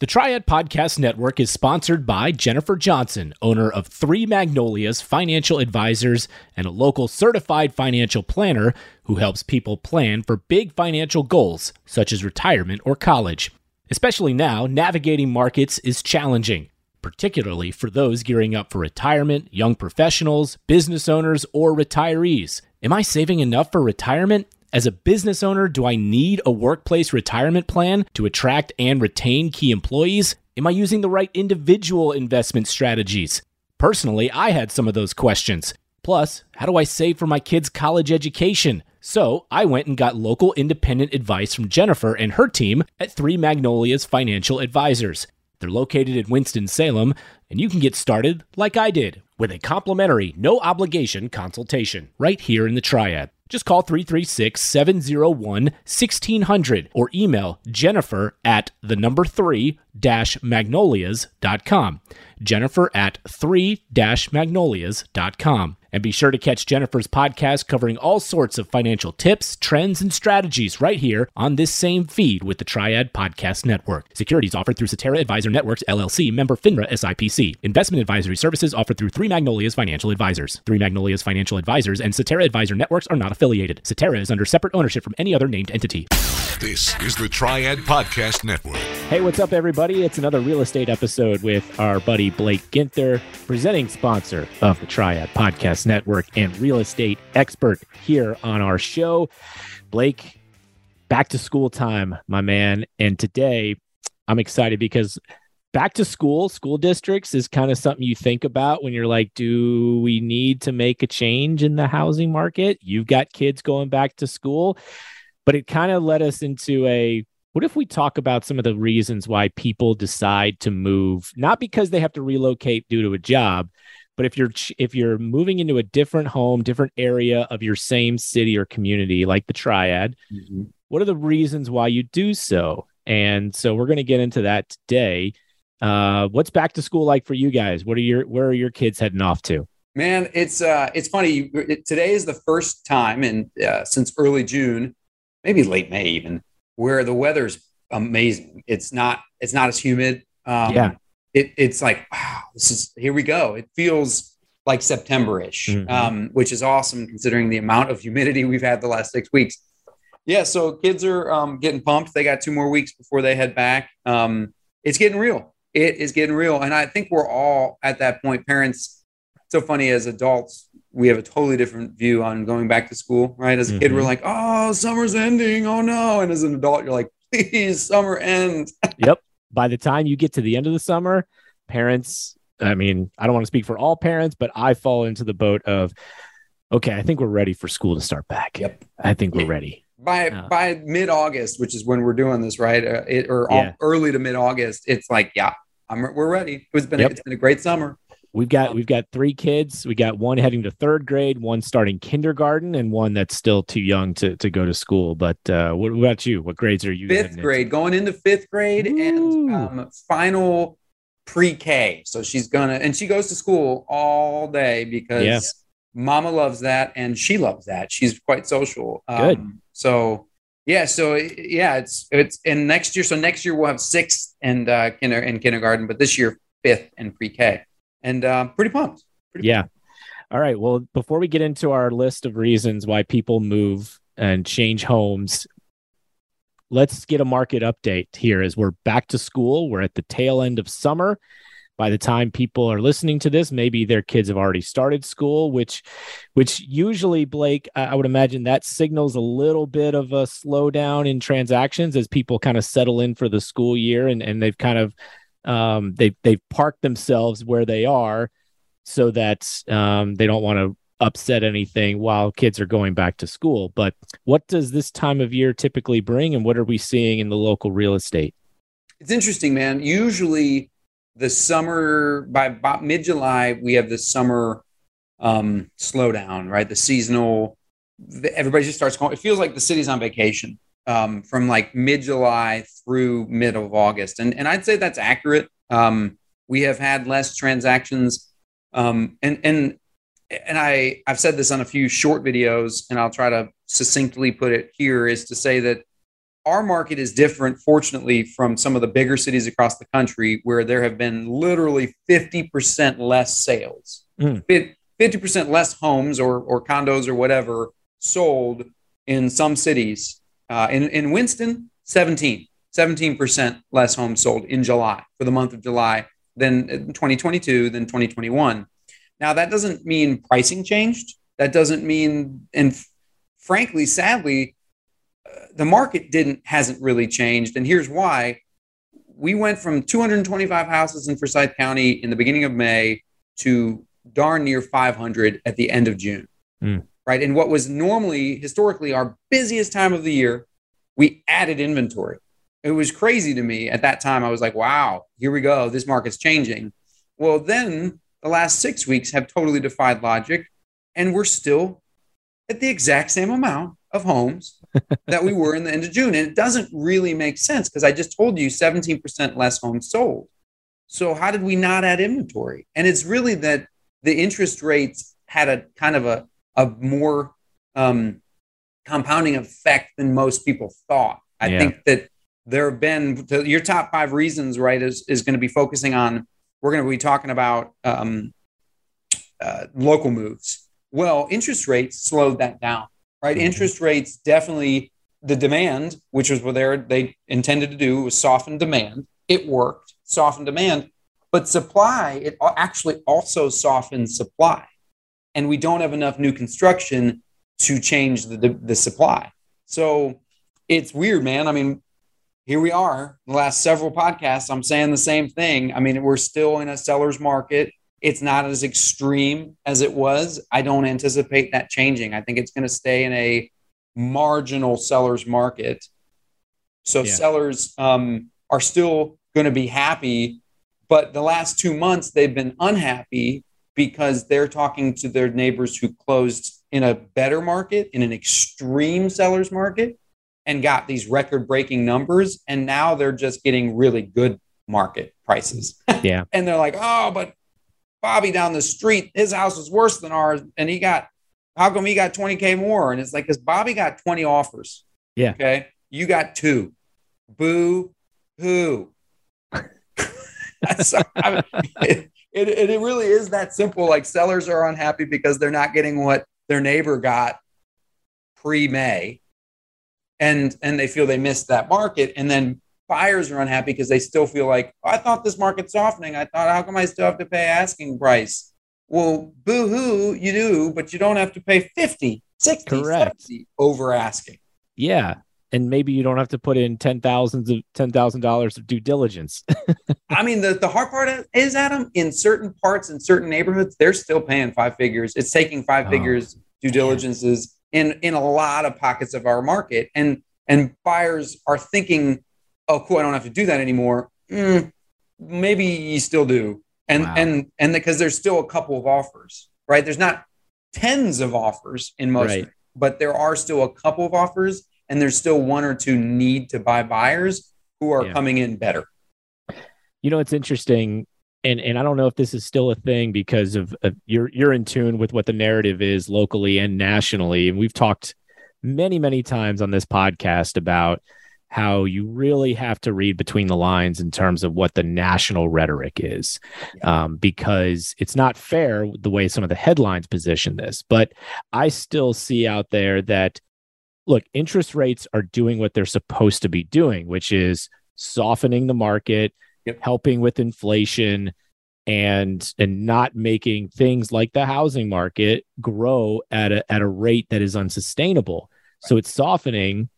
The Triad Podcast Network is sponsored by Jennifer Johnson, owner of Three Magnolias Financial Advisors and a local certified financial planner who helps people plan for big financial goals, such as retirement or college. Especially now, navigating markets is challenging, particularly for those gearing up for retirement, young professionals, business owners, or retirees. Am I saving enough for retirement? As a business owner, do I need a workplace retirement plan to attract and retain key employees? Am I using the right individual investment strategies? Personally, I had some of those questions. Plus, how do I save for my kids' college education? So I went and got local independent advice from Jennifer and her team at Three Magnolias Financial Advisors. They're located in Winston-Salem, and you can get started like I did with a complimentary, no obligation consultation right here in the Triad. Just call 336 701 1600 or email Jennifer at the number three magnolias.com. Jennifer at three magnolias.com. And be sure to catch Jennifer's podcast covering all sorts of financial tips, trends, and strategies right here on this same feed with the Triad Podcast Network. Securities offered through Cetera Advisor Networks, LLC, member FINRA SIPC. Investment advisory services offered through Three Magnolias Financial Advisors. Three Magnolias Financial Advisors and Cetera Advisor Networks are not affiliated. Cetera is under separate ownership from any other named entity. This is the Triad Podcast Network. Hey, what's up, everybody? It's another real estate episode with our buddy Blake Ginther, presenting sponsor of the Triad Podcast Network and real estate expert here on our show. Blake, back to school time, my man. And today I'm excited because back to school, school districts is kind of something you think about when you're like, do we need to make a change in the housing market? You've got kids going back to school, but it kind of led us into a what if we talk about some of the reasons why people decide to move, not because they have to relocate due to a job, but if you're if you're moving into a different home, different area of your same city or community, like the Triad, mm-hmm. what are the reasons why you do so? And so we're going to get into that today. Uh, what's back to school like for you guys? What are your where are your kids heading off to? Man, it's uh, it's funny. Today is the first time in uh, since early June, maybe late May even, where the weather's amazing. It's not it's not as humid. Um, yeah. It, it's like wow, this is here we go. It feels like September-ish, mm-hmm. um, which is awesome considering the amount of humidity we've had the last six weeks. Yeah, so kids are um, getting pumped. They got two more weeks before they head back. Um, it's getting real. It is getting real, and I think we're all at that point. Parents, so funny as adults, we have a totally different view on going back to school, right? As a mm-hmm. kid, we're mm-hmm. like, oh, summer's ending. Oh no. And as an adult, you're like, please, summer end. yep. By the time you get to the end of the summer, parents, I mean, I don't want to speak for all parents, but I fall into the boat of, okay, I think we're ready for school to start back. Yep. I think we're ready. By uh, by mid August, which is when we're doing this, right? Uh, it, or yeah. early to mid August, it's like, yeah, I'm, we're ready. It's been yep. it's been a great summer. We've got we've got three kids. We got one heading to third grade, one starting kindergarten, and one that's still too young to, to go to school. But uh, what, about you? What grades are you? Fifth grade, into? going into fifth grade, Ooh. and um, final pre-K. So she's gonna and she goes to school all day because yeah. Mama loves that and she loves that. She's quite social. Um, Good. So yeah, so yeah, it's it's and next year. So next year we'll have sixth and uh, kinder and kindergarten, but this year fifth and pre-K and uh, pretty pumped. Pretty yeah. Pumped. All right. Well, before we get into our list of reasons why people move and change homes, let's get a market update here as we're back to school. We're at the tail end of summer. By the time people are listening to this, maybe their kids have already started school, which, which usually, Blake, I would imagine that signals a little bit of a slowdown in transactions as people kind of settle in for the school year and, and they've kind of um, they they've parked themselves where they are so that um, they don't want to upset anything while kids are going back to school. But what does this time of year typically bring, and what are we seeing in the local real estate? It's interesting, man. Usually, the summer by about mid July, we have the summer um, slowdown, right? The seasonal. Everybody just starts going. It feels like the city's on vacation um, from like mid July through mid of August, and and I'd say that's accurate. Um, we have had less transactions, um, and and and I I've said this on a few short videos, and I'll try to succinctly put it here is to say that our market is different, fortunately, from some of the bigger cities across the country where there have been literally 50% less sales, Mm. 50% less homes or, or condos or whatever sold in some cities. Uh, in, in Winston, 17, 17% less homes sold in July for the month of July than 2022 than 2021. Now, that doesn't mean pricing changed. That doesn't mean, and f- frankly, sadly, uh, the market didn't hasn't really changed. And here's why: we went from 225 houses in Forsyth County in the beginning of May to darn near 500 at the end of June. Mm. Right, and what was normally historically our busiest time of the year, we added inventory. It was crazy to me at that time. I was like, "Wow, here we go. This market's changing." Well, then the last six weeks have totally defied logic, and we're still at the exact same amount of homes that we were in the end of June. And it doesn't really make sense because I just told you 17% less homes sold. So, how did we not add inventory? And it's really that the interest rates had a kind of a, a more um, compounding effect than most people thought. I Yeah. think that there have been your top five reasons, right, is, is going to be focusing on, we're going to be talking about um, uh, local moves. Well, interest rates slowed that down, right? Mhm. Interest rates definitely the demand, which was what they they intended to do, was soften demand. It worked, soften demand, but supply it actually also softens supply, and we don't have enough new construction to change the the, the supply. So it's weird, man. I mean, here we are. The last several podcasts, I'm saying the same thing. I mean, we're still in a seller's market. It's not as extreme as it was. I don't anticipate that changing. I think it's going to stay in a marginal seller's market. So Yeah. sellers um, are still going to be happy, but the last two months they've been unhappy because they're talking to their neighbors who closed in a better market, in an extreme seller's market, and got these record breaking numbers. And now they're just getting really good market prices. Yeah. and they're like, oh, but Bobby down the street, his house is worse than ours. And he got, how come he got 20K more? And it's like, because Bobby got 20 offers. Yeah. Okay. You got two. Boo hoo. so, I mean, it, it, it really is that simple. Like sellers are unhappy because they're not getting what their neighbor got pre May. And, and they feel they missed that market. And then buyers are unhappy because they still feel like, oh, I thought this market's softening. I thought, how come I still have to pay asking price? Well, boo hoo, you do, but you don't have to pay 50, 60, Correct. 70 over asking. Yeah. And maybe you don't have to put in ten thousands of ten thousand dollars of due diligence. I mean, the, the hard part is, Adam, in certain parts, in certain neighborhoods, they're still paying five figures. It's taking five Oh, figures due diligences in, in a lot of pockets of our market. And, and buyers are thinking, oh, cool, I don't have to do that anymore. Mm, maybe you still do. And, Wow. and, and because there's still a couple of offers, right? There's not tens of offers in most, Right. but there are still a couple of offers and there's still one or two need to buy buyers who are Yeah. coming in better. you know, it's interesting, and and I don't know if this is still a thing because of, of you're you're in tune with what the narrative is locally and nationally, and we've talked many many times on this podcast about how you really have to read between the lines in terms of what the national rhetoric is, um, because it's not fair the way some of the headlines position this. But I still see out there that look, interest rates are doing what they're supposed to be doing, which is softening the market, Yep. helping with inflation and and not making things like the housing market grow at a at a rate that is unsustainable. So it's softening,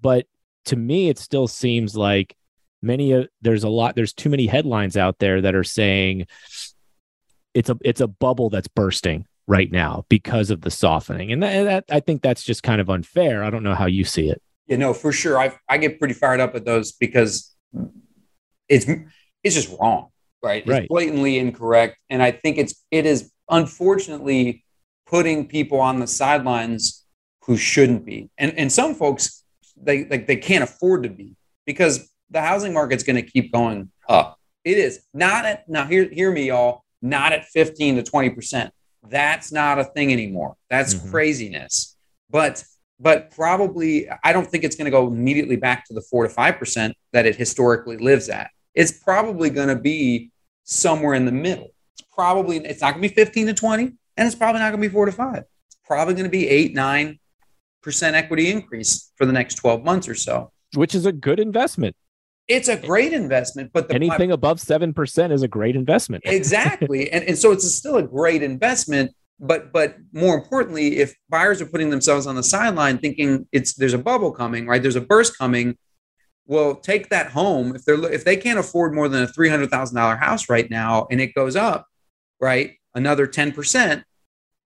but to me it still seems like many of there's a lot there's too many headlines out there that are saying it's a it's a bubble that's bursting right now because of the softening. And that, that I think that's just kind of unfair. I don't know how you see it. Yeah, know, for sure. I I get pretty fired up at those because it's it's just wrong, right? It's Right. blatantly incorrect, and I think it's it is unfortunately putting people on the sidelines who shouldn't be, and and some folks they like they can't afford to be because the housing market's going to keep going up. It is not at now. Hear hear me, y'all. Not at fifteen to twenty percent. That's not a thing anymore. That's Mhm. craziness. But but probably I don't think it's going to go immediately back to the four to five percent that it historically lives at. It's probably going to be somewhere in the middle. It's probably it's not going to be 15 to 20, and it's probably not going to be four to five. It's probably going to be eight, nine percent equity increase for the next 12 months or so. Which is a good investment. It's a great investment, but anything above seven percent is a great investment. exactly, and and so it's still a great investment. But but more importantly, if buyers are putting themselves on the sideline thinking it's there's a bubble coming, right? There's a burst coming. Well, take that home if they're if they can't afford more than a three hundred thousand dollar house right now, and it goes up, right? Another ten percent.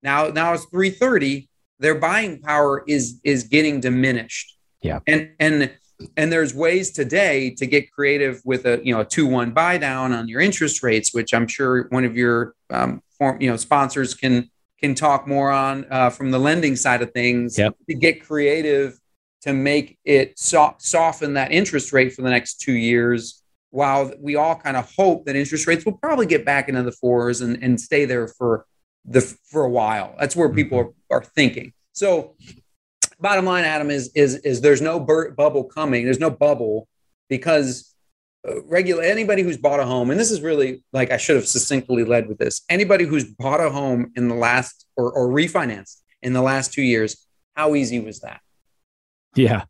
Now now it's three thirty. Their buying power is is getting diminished. Yeah, and and and there's ways today to get creative with a you know a two one buy down on your interest rates, which I'm sure one of your um, form, you know sponsors can can talk more on uh, from the lending side of things yep. to get creative to make it so- soften that interest rate for the next two years. While we all kind of hope that interest rates will probably get back into the fours and, and stay there for the for a while. That's where people mm-hmm. are, are thinking. So bottom line, Adam, is is is there's no bur- bubble coming. There's no bubble because uh, regular anybody who's bought a home, and this is really like I should have succinctly led with this. Anybody who's bought a home in the last or or refinanced in the last two years, how easy was that? Yeah.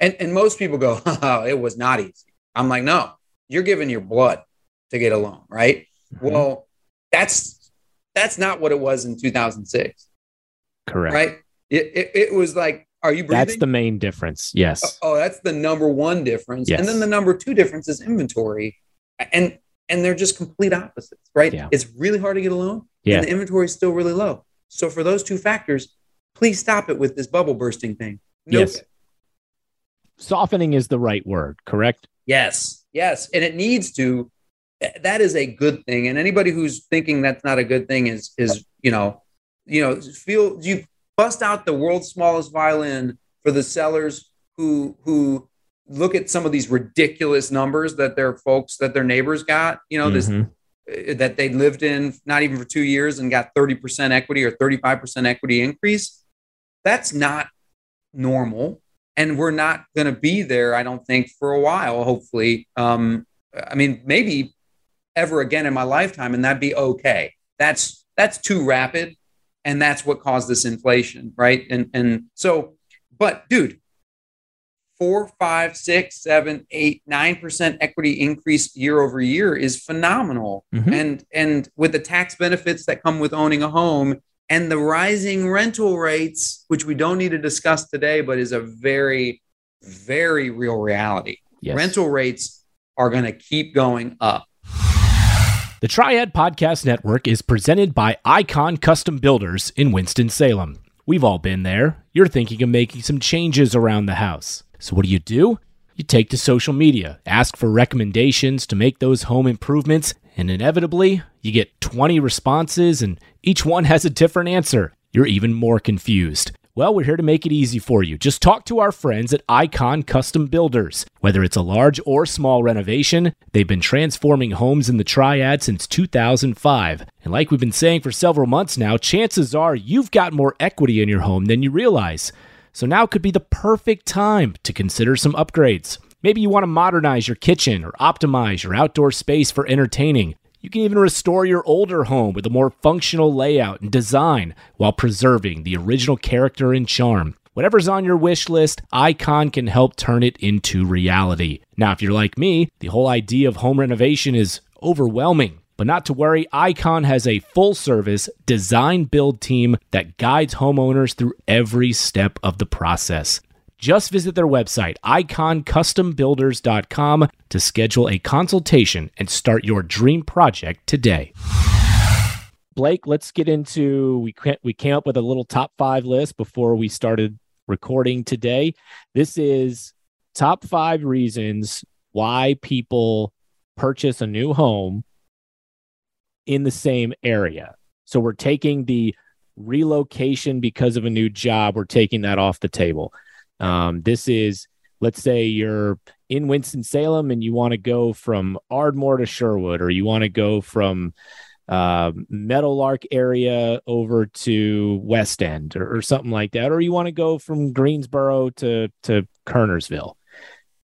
And and most people go, oh, it was not easy. I'm like, no, you're giving your blood to get a loan, right? Mm-hmm. Well, that's that's not what it was in 2006. Correct. Right? It, it, it, was like, are you breathing? That's the main difference. Yes. Oh, oh, that's the number one difference. Yes. And then the number two difference is inventory. And and they're just complete opposites, right? Yeah. It's really hard to get a loan. Yeah. And the inventory is still really low. So for those two factors, please stop it with this bubble bursting thing. Nope yes. It. Softening is the right word, correct? Yes. Yes. And it needs to that is a good thing. And anybody who's thinking that's not a good thing is is, you know, you know, feel you bust out the world's smallest violin for the sellers who who look at some of these ridiculous numbers that their folks that their neighbors got you know mm-hmm. this uh, that they lived in not even for two years and got 30% equity or 35% equity increase. That's not normal. And we're not going to be there i don't think for a while hopefully. Um, i mean maybe ever again in my lifetime and that'd be okay. That's that's too rapid and that's what caused this inflation, right? And and so, but dude, four, five, six, seven, eight, nine percent equity increase year over year is phenomenal. Mm-hmm. And and with the tax benefits that come with owning a home and the rising rental rates, which we don't need to discuss today, but is a very, very real reality. Yes. Rental rates are going to keep going up. The Triad Podcast Network is presented by Icon Custom Builders in Winston-Salem. We've all been there. You're thinking of making some changes around the house. So, what do you do? You take to social media, ask for recommendations to make those home improvements, and inevitably, you get 20 responses, and each one has a different answer. You're even more confused. Well, we're here to make it easy for you. Just talk to our friends at Icon Custom Builders. Whether it's a large or small renovation, they've been transforming homes in the Triad since 2005. And like we've been saying for several months now, chances are you've got more equity in your home than you realize. So now could be the perfect time to consider some upgrades. Maybe you want to modernize your kitchen or optimize your outdoor space for entertaining. You can even restore your older home with a more functional layout and design while preserving the original character and charm. Whatever's on your wish list, Icon can help turn it into reality. Now, if you're like me, the whole idea of home renovation is overwhelming. But not to worry, Icon has a full service design build team that guides homeowners through every step of the process. Just visit their website, iconcustombuilders.com, to schedule a consultation and start your dream project today. Blake, let's get into we can't we came up with a little top 5 list before we started recording today. This is top 5 reasons why people purchase a new home in the same area. So we're taking the relocation because of a new job, we're taking that off the table. Um, this is, let's say you're in Winston Salem and you want to go from Ardmore to Sherwood, or you want to go from uh, Meadowlark area over to West End or, or something like that, or you want to go from Greensboro to to Kernersville.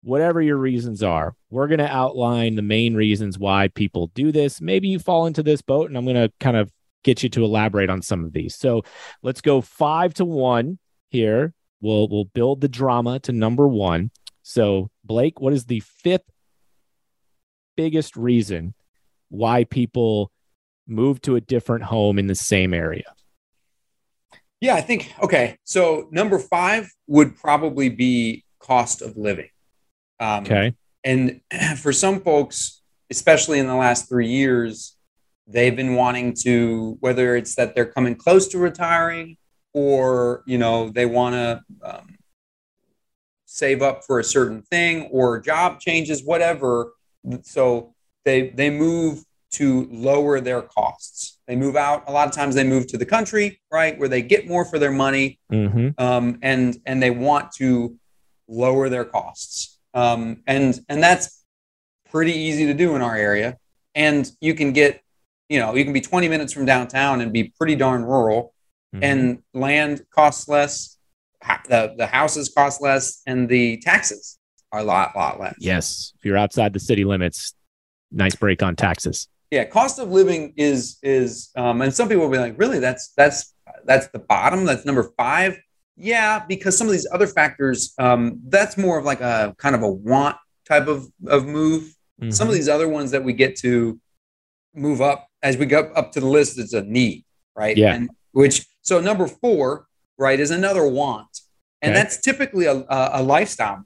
Whatever your reasons are, we're going to outline the main reasons why people do this. Maybe you fall into this boat, and I'm going to kind of get you to elaborate on some of these. So let's go five to one here. We'll we'll build the drama to number one. So Blake, what is the fifth biggest reason why people move to a different home in the same area? Yeah, I think okay. So number five would probably be cost of living. Um, okay. And for some folks, especially in the last three years, they've been wanting to whether it's that they're coming close to retiring or you know they want to um, save up for a certain thing or job changes whatever so they they move to lower their costs. They move out a lot of times they move to the country right where they get more for their money mm-hmm. um, and and they want to lower their costs. Um, and and that's pretty easy to do in our area. And you can get you know, you can be 20 minutes from downtown and be pretty darn rural, mm-hmm. and land costs less, the the houses cost less, and the taxes are a lot lot less. Yes, if you're outside the city limits, nice break on taxes. Yeah, cost of living is is, um, and some people will be like, really, that's that's that's the bottom. That's number five. Yeah, because some of these other factors, um, that's more of like a kind of a want type of of move. Mm-hmm. Some of mm-hmm. these other ones that we get to move up as we go up to the list, it's a need, right? Yeah. And which so number four, right, is another want, and okay. that's typically a, a, a lifestyle,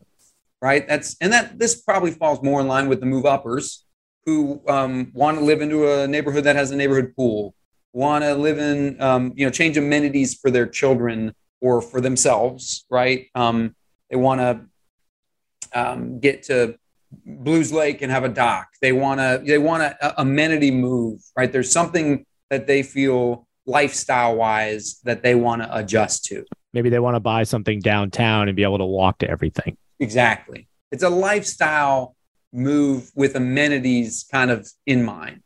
right? That's and that this probably falls more in line with the move uppers who um, want to live into a neighborhood that has a neighborhood pool, want to live in, um, you know, change amenities for their children or for themselves, right? Um, they want to um, get to Belews Lake and have a dock. They want to they want a, amenity move, right? There's something that they feel lifestyle wise that they want to adjust to. Maybe they want to buy something downtown and be able to walk to everything. Exactly. It's a lifestyle move with amenities kind of in mind.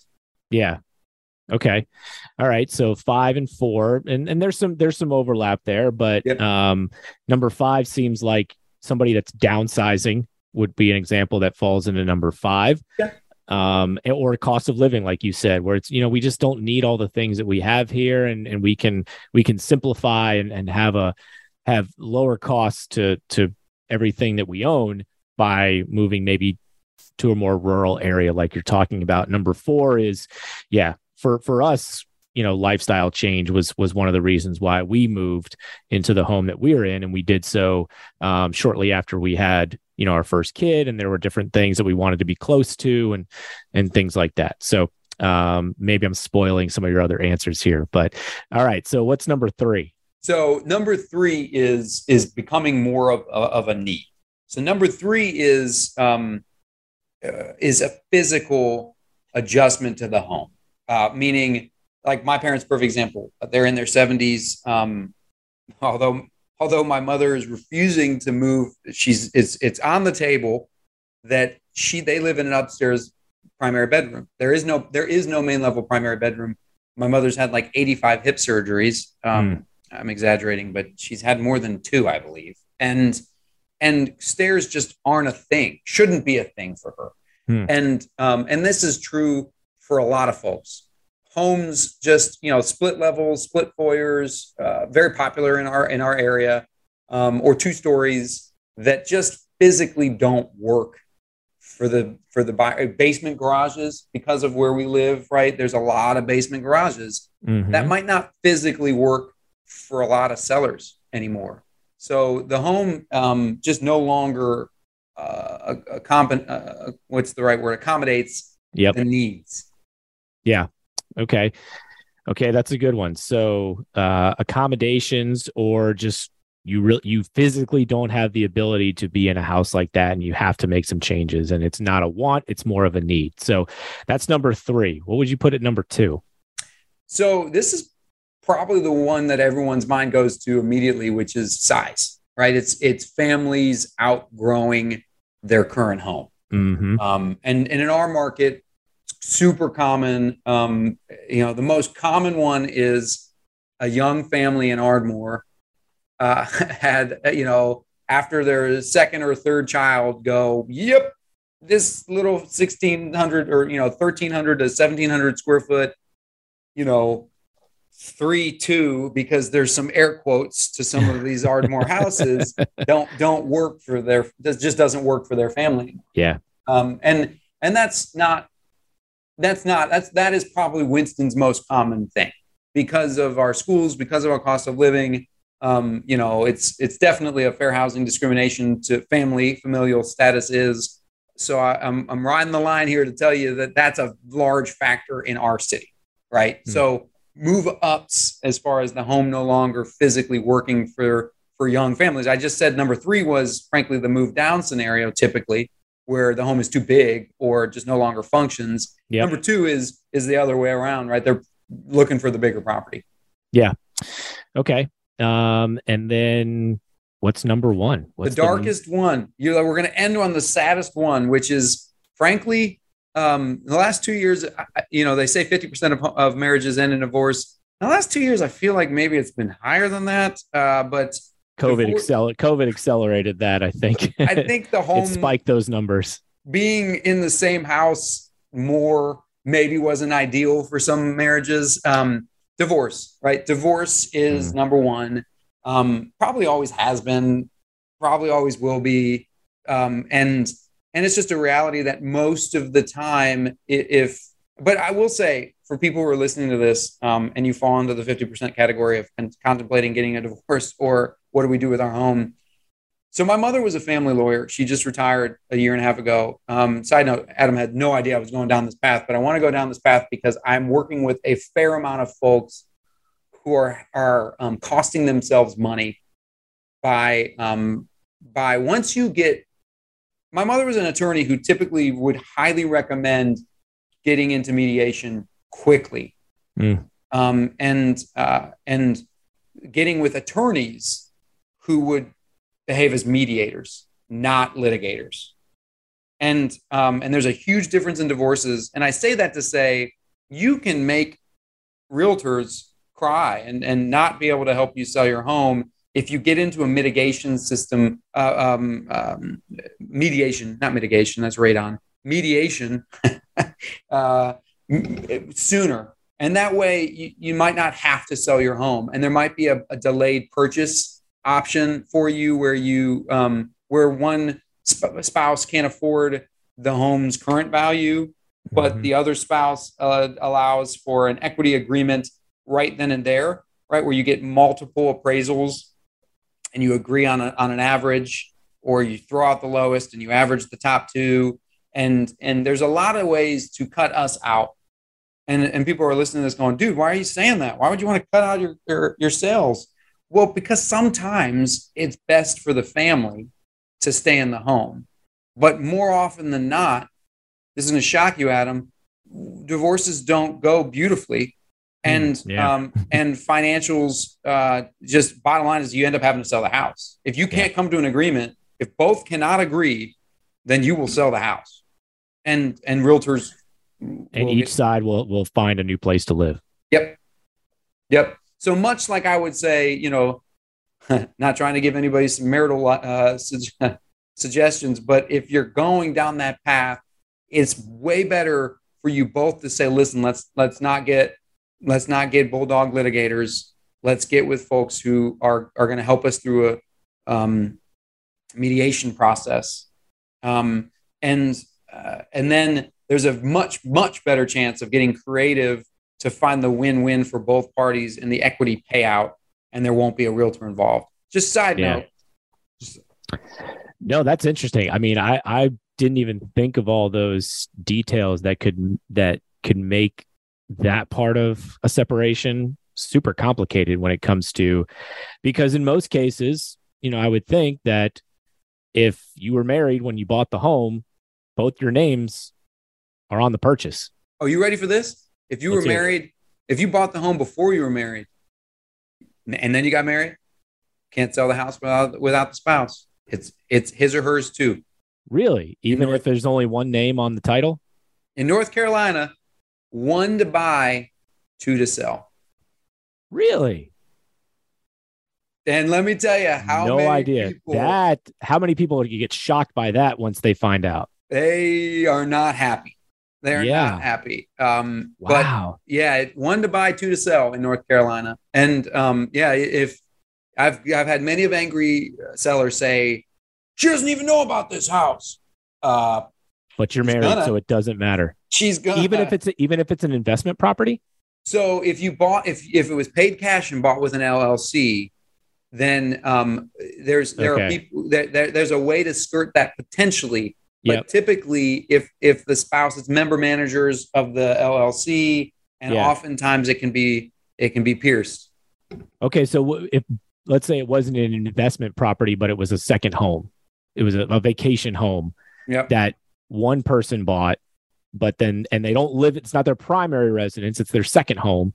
Yeah. Okay. All right. So five and four, and and there's some there's some overlap there, but yep. um, number five seems like somebody that's downsizing would be an example that falls into number five. Yeah. Um, or cost of living, like you said, where it's, you know, we just don't need all the things that we have here and, and we can, we can simplify and, and have a, have lower costs to, to everything that we own by moving maybe to a more rural area like you're talking about. Number four is, yeah, for, for us, you know lifestyle change was was one of the reasons why we moved into the home that we were in and we did so um, shortly after we had you know our first kid and there were different things that we wanted to be close to and and things like that so um, maybe i'm spoiling some of your other answers here but all right so what's number three so number three is is becoming more of, of a need so number three is um, uh, is a physical adjustment to the home uh, meaning like my parents, perfect example. They're in their 70s. Um, although although my mother is refusing to move, she's it's it's on the table that she they live in an upstairs primary bedroom. There is no there is no main level primary bedroom. My mother's had like 85 hip surgeries. Um, mm. I'm exaggerating, but she's had more than two, I believe. And and stairs just aren't a thing. Shouldn't be a thing for her. Mm. And um, and this is true for a lot of folks homes just you know split levels split foyers uh, very popular in our in our area um, or two stories that just physically don't work for the for the basement garages because of where we live right? There's a lot of basement garages mm-hmm. that might not physically work for a lot of sellers anymore. So the home um, just no longer uh, a, a comp- uh, what's the right word? Accommodates yep. the needs. Yeah Okay. Okay, that's a good one. So, uh, accommodations or just you really you physically don't have the ability to be in a house like that and you have to make some changes and it's not a want, it's more of a need. So, that's number 3. What would you put at number 2? So, this is probably the one that everyone's mind goes to immediately, which is size, right? It's it's families outgrowing their current home. Mm-hmm. Um, and, and in our market, super common. Um, you know, the most common one is a young family in Ardmore uh, had, you know, after their second or third child go, yep, this little 1600 or, you know, 1300 to 1700 square foot, you know, three two because there's some air quotes to some of these Ardmore houses don't don't work for their just doesn't work for their family. Yeah. Um, and and that's not that's not that's that is probably Winston's most common thing because of our schools, because of our cost of living. Um, you know, it's it's definitely a fair housing discrimination to family familial status is. So I, am I'm, I'm riding the line here to tell you that that's a large factor in our city, right? Mm. So move ups as far as the home no longer physically working for for young families. I just said number three was frankly the move down scenario typically where the home is too big or just no longer functions. Yep. Number two is is the other way around, right? They're looking for the bigger property. Yeah. Okay. Um, and then what's number one? What's the darkest the... one. You know, we're going to end on the saddest one, which is frankly, um, the last two years, you know, they say 50% of, of marriages end in divorce. In the last two years, I feel like maybe it's been higher than that. Uh, but COVID accel- COVID accelerated that. I think. I think the home it spiked those numbers. Being in the same house more maybe wasn't ideal for some marriages. Um, divorce, right? Divorce is mm. number one. Um, probably always has been. Probably always will be. Um, and and it's just a reality that most of the time, if but I will say for people who are listening to this um, and you fall into the 50% category of contemplating getting a divorce or what do we do with our home? So my mother was a family lawyer. She just retired a year and a half ago. Um, side note: Adam had no idea I was going down this path, but I want to go down this path because I'm working with a fair amount of folks who are are um, costing themselves money by um, by once you get. My mother was an attorney who typically would highly recommend getting into mediation quickly, mm. and uh, and getting with attorneys who would behave as mediators, not litigators. And um, and there's a huge difference in divorces. And I say that to say you can make realtors cry and, and not be able to help you sell your home if you get into a mitigation system, uh, um, um, mediation, not mitigation, that's radon, mediation uh, sooner. And that way you, you might not have to sell your home and there might be a, a delayed purchase option for you where you um, where one sp- spouse can't afford the home's current value, but mm-hmm. the other spouse uh, allows for an equity agreement right then and there, right where you get multiple appraisals and you agree on a, on an average, or you throw out the lowest and you average the top two, and and there's a lot of ways to cut us out. And, and people are listening to this going, dude, why are you saying that? Why would you want to cut out your, your, your sales? Well, because sometimes it's best for the family to stay in the home. But more often than not, this is going to shock you, Adam. Divorces don't go beautifully, hmm, and yeah. um, and financials. Uh, just bottom line is you end up having to sell the house if you can't yeah. come to an agreement. If both cannot agree, then you will sell the house, and and realtors. And each get, side will will find a new place to live. Yep. Yep. So much like I would say, you know, not trying to give anybody some marital uh, su- suggestions, but if you're going down that path, it's way better for you both to say, listen, let's let's not get let's not get bulldog litigators. Let's get with folks who are are going to help us through a um, mediation process, um, and uh, and then there's a much much better chance of getting creative to find the win-win for both parties in the equity payout, and there won't be a realtor involved. Just side yeah. note. No, that's interesting. I mean, I I didn't even think of all those details that could that could make that part of a separation super complicated when it comes to because in most cases, you know, I would think that if you were married when you bought the home, both your names are on the purchase. Are you ready for this? If you were married, if you bought the home before you were married, and then you got married, can't sell the house without without the spouse. It's it's his or hers too. Really, even if there's only one name on the title. in North Carolina, one to buy, two to sell. Really? And let me tell you how no many idea people, that. How many people get shocked by that once they find out? they are not happy. They're Yeah. not happy. Um, But Wow. yeah, one to buy, two to sell in North Carolina. And um, yeah, if I've I've had many of angry sellers say, she doesn't even know about this house. Uh, but you're married, gonna. so it doesn't matter. she's gonna Even if it's even if it's an investment property. So if you bought if if it was paid cash and bought with an LLC, then um, there's there are people there, there, there's a way to skirt that potentially. But Yep. typically, if if the spouse is member managers of the LLC, and Yeah. oftentimes it can be it can be pierced. Okay, so if let's say it wasn't an investment property, but it was a second home, it was a, a vacation home Yep. that one person bought, but then and they don't live. It's not their primary residence; it's their second home,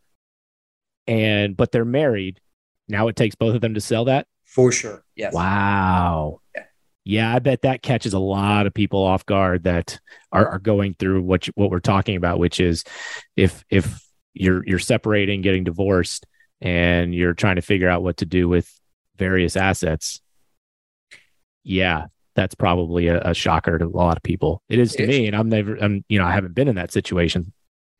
and but they're married. Now it takes both of them to sell that. For sure. Yes. Wow. Yeah. Yeah, I bet that catches a lot of people off guard that are, are going through what you, what we're talking about, which is if if you're you're separating, getting divorced, and you're trying to figure out what to do with various assets. Yeah, that's probably a, a shocker to a lot of people. It is to It- me, and I'm never, I'm you know, I haven't been in that situation.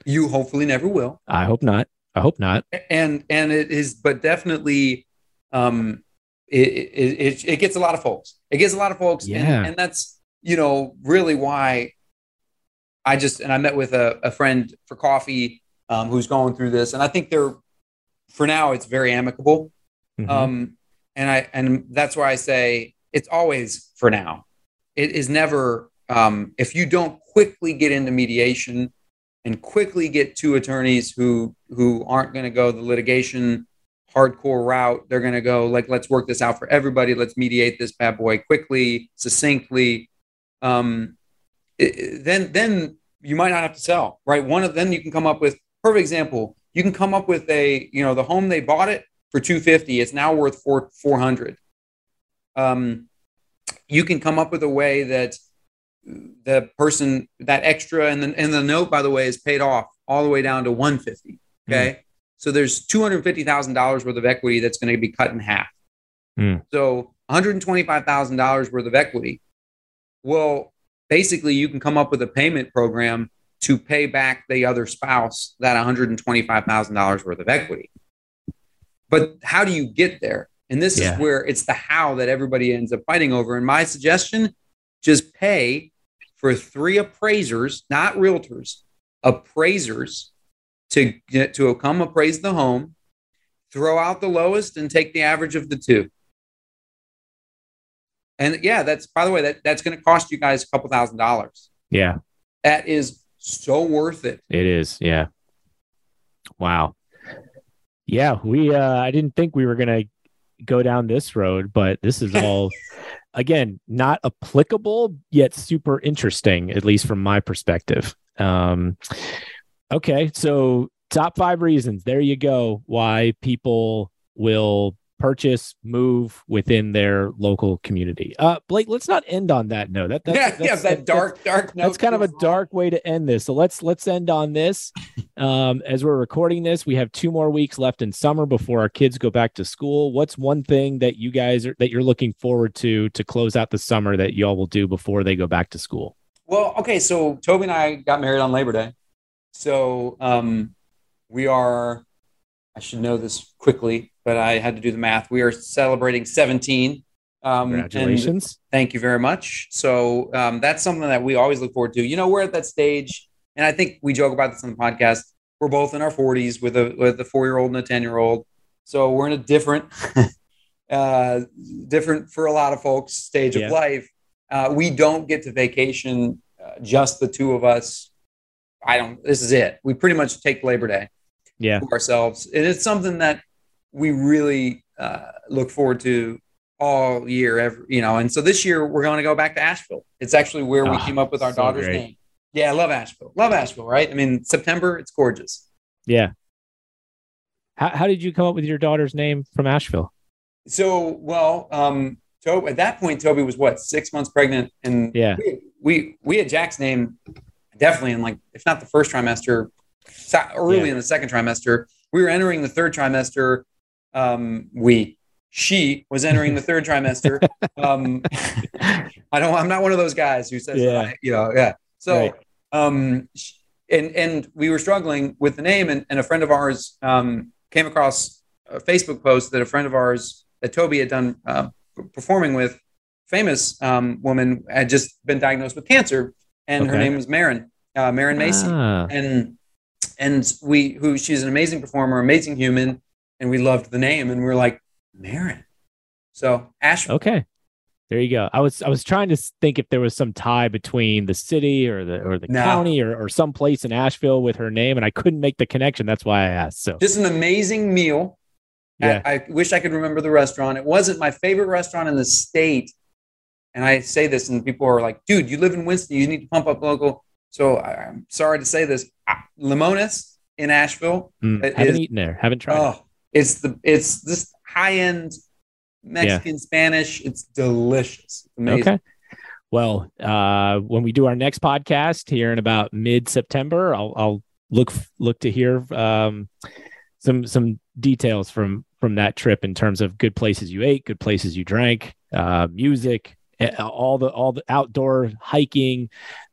You hopefully never will. I hope not. I hope not. and and it is but definitely um it it, it, it gets a lot of folks it gets a lot of folks Yeah. and, and that's you know really why i just and i met with a, a friend for coffee um, who's going through this and i think they're for now it's very amicable Mhm. um and i and that's why i say it's always for now it is never um if you don't quickly get into mediation and quickly get two attorneys who who aren't going to go the litigation hardcore route they're going to go like let's work this out for everybody. Let's mediate this bad boy quickly succinctly. Um it- then then you might not have to sell right? One of then you can come up with perfect example you can come up with a you know the home they bought it for 250 it's now worth 4 400 um you can come up with a way that the person that extra and the, and the note by the way is paid off all the way down to 150 okay so there's $250000 worth of equity that's going to be cut in half Hmm. so $125000 worth of equity well basically you can come up with a payment program to pay back the other spouse that $125000 worth of equity but how do you get there and this Yeah. is where it's the how that everybody ends up fighting over and my suggestion just pay for three appraisers, not realtors, appraisers to get to come appraise the home, throw out the lowest and take the average of the two. And yeah, that's by the way, that, that's going to cost you guys a couple thousand dollars. yeah, That is so worth it. It is, yeah. Wow. Yeah, we uh I didn't think we were going to go down this road, but this is all again, not applicable yet super interesting at least from my perspective. Um okay, so top 5 reasons. There you go why people will purchase, move within their local community. Uh Blake, let's not end on that note. That that's, yeah, that's, yeah, that that's- dark, dark. that's kind of a dark way to end this. So let's let's end on this. Um, as we're recording this, we have two more weeks left in summer before our kids go back to school. What's one thing that you guys are that you're looking forward to to close out the summer that y'all will do before they go back to school? Well, okay, so Toby and I got married on Labor Day. So um, we are, I should know this quickly, but I had to do the math. We are celebrating 17. Um, Congratulations. thank you very much. So um, that's something that we always look forward to. You know, we're at that stage, and I think we joke about this on the podcast. We're both in our 40s with a with a four year old and a 10 year old. So we're in a different, uh, different for a lot of folks stage Yeah. of life. Uh, we don't get to vacation uh, just the two of us. I don't. This is it. We pretty much take Labor Day Yeah. to ourselves, and it's something that we really uh, look forward to all year. Every you know, and so this year we're going to go back to Asheville. It's actually where we Ah, came up with our so daughter's great. name. Yeah, I love Asheville. Love Asheville, right? I mean, September, it's gorgeous. Yeah. How how did you come up with your daughter's name from Asheville? So, well, um, Toby, at that point, Toby was what six months pregnant, and Yeah. we, we we had Jack's name. Definitely in like if not the first trimester, early Yeah. in the second trimester. We were entering the third trimester. Um, we she was entering the third trimester. Um, I don't. I'm not one of those guys who says, Yeah. that I, you know, yeah. So, Right. um, and and we were struggling with the name, and, and a friend of ours um, came across a Facebook post that a friend of ours that Toby had done uh, performing with, famous um, woman, had just been diagnosed with cancer, and her name was Marin, uh, Marin Macy Ah, and and we who she's an amazing performer, amazing human, and we loved the name, and we are like Marin. So Ash, okay. There you go. I was I was trying to think if there was some tie between the city or the or the No. county or, or some place in Asheville with her name, and I couldn't make the connection. That's why I asked. So just an amazing meal. Yeah. I, I wish I could remember the restaurant. It wasn't my favorite restaurant in the state, and I say this, and people are like, "Dude, you live in Winston. You need to pump up local." So I, I'm sorry to say this. Limones in Asheville. mm, haven't is- eaten there. Haven't tried. it. Oh, it's the it's this high end Mexican Spanish. It's delicious. Amazing. Okay. Well, uh, when we do our next podcast here in about mid September, I'll, I'll look look to hear um, some some details from from that trip in terms of good places you ate, good places you drank, uh, music, eh, all the all the outdoor hiking,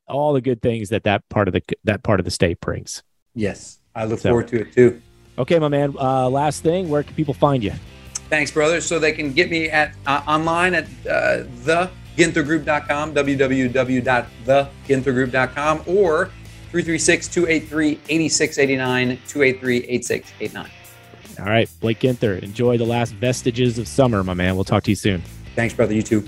all the good things that that part of the that part of the state brings. Yes, I look So- forward to it too. Okay, my man. Uh, last thing, where can people find you? Thanks, brother. So they can get me at uh, online at uh, theginthergroup.com, www.theginthergroup.com, or 336-283-8689, 283-8689. All right, Blake Ginther. Enjoy the last vestiges of summer, my man. We'll talk to you soon. Thanks, brother. You too.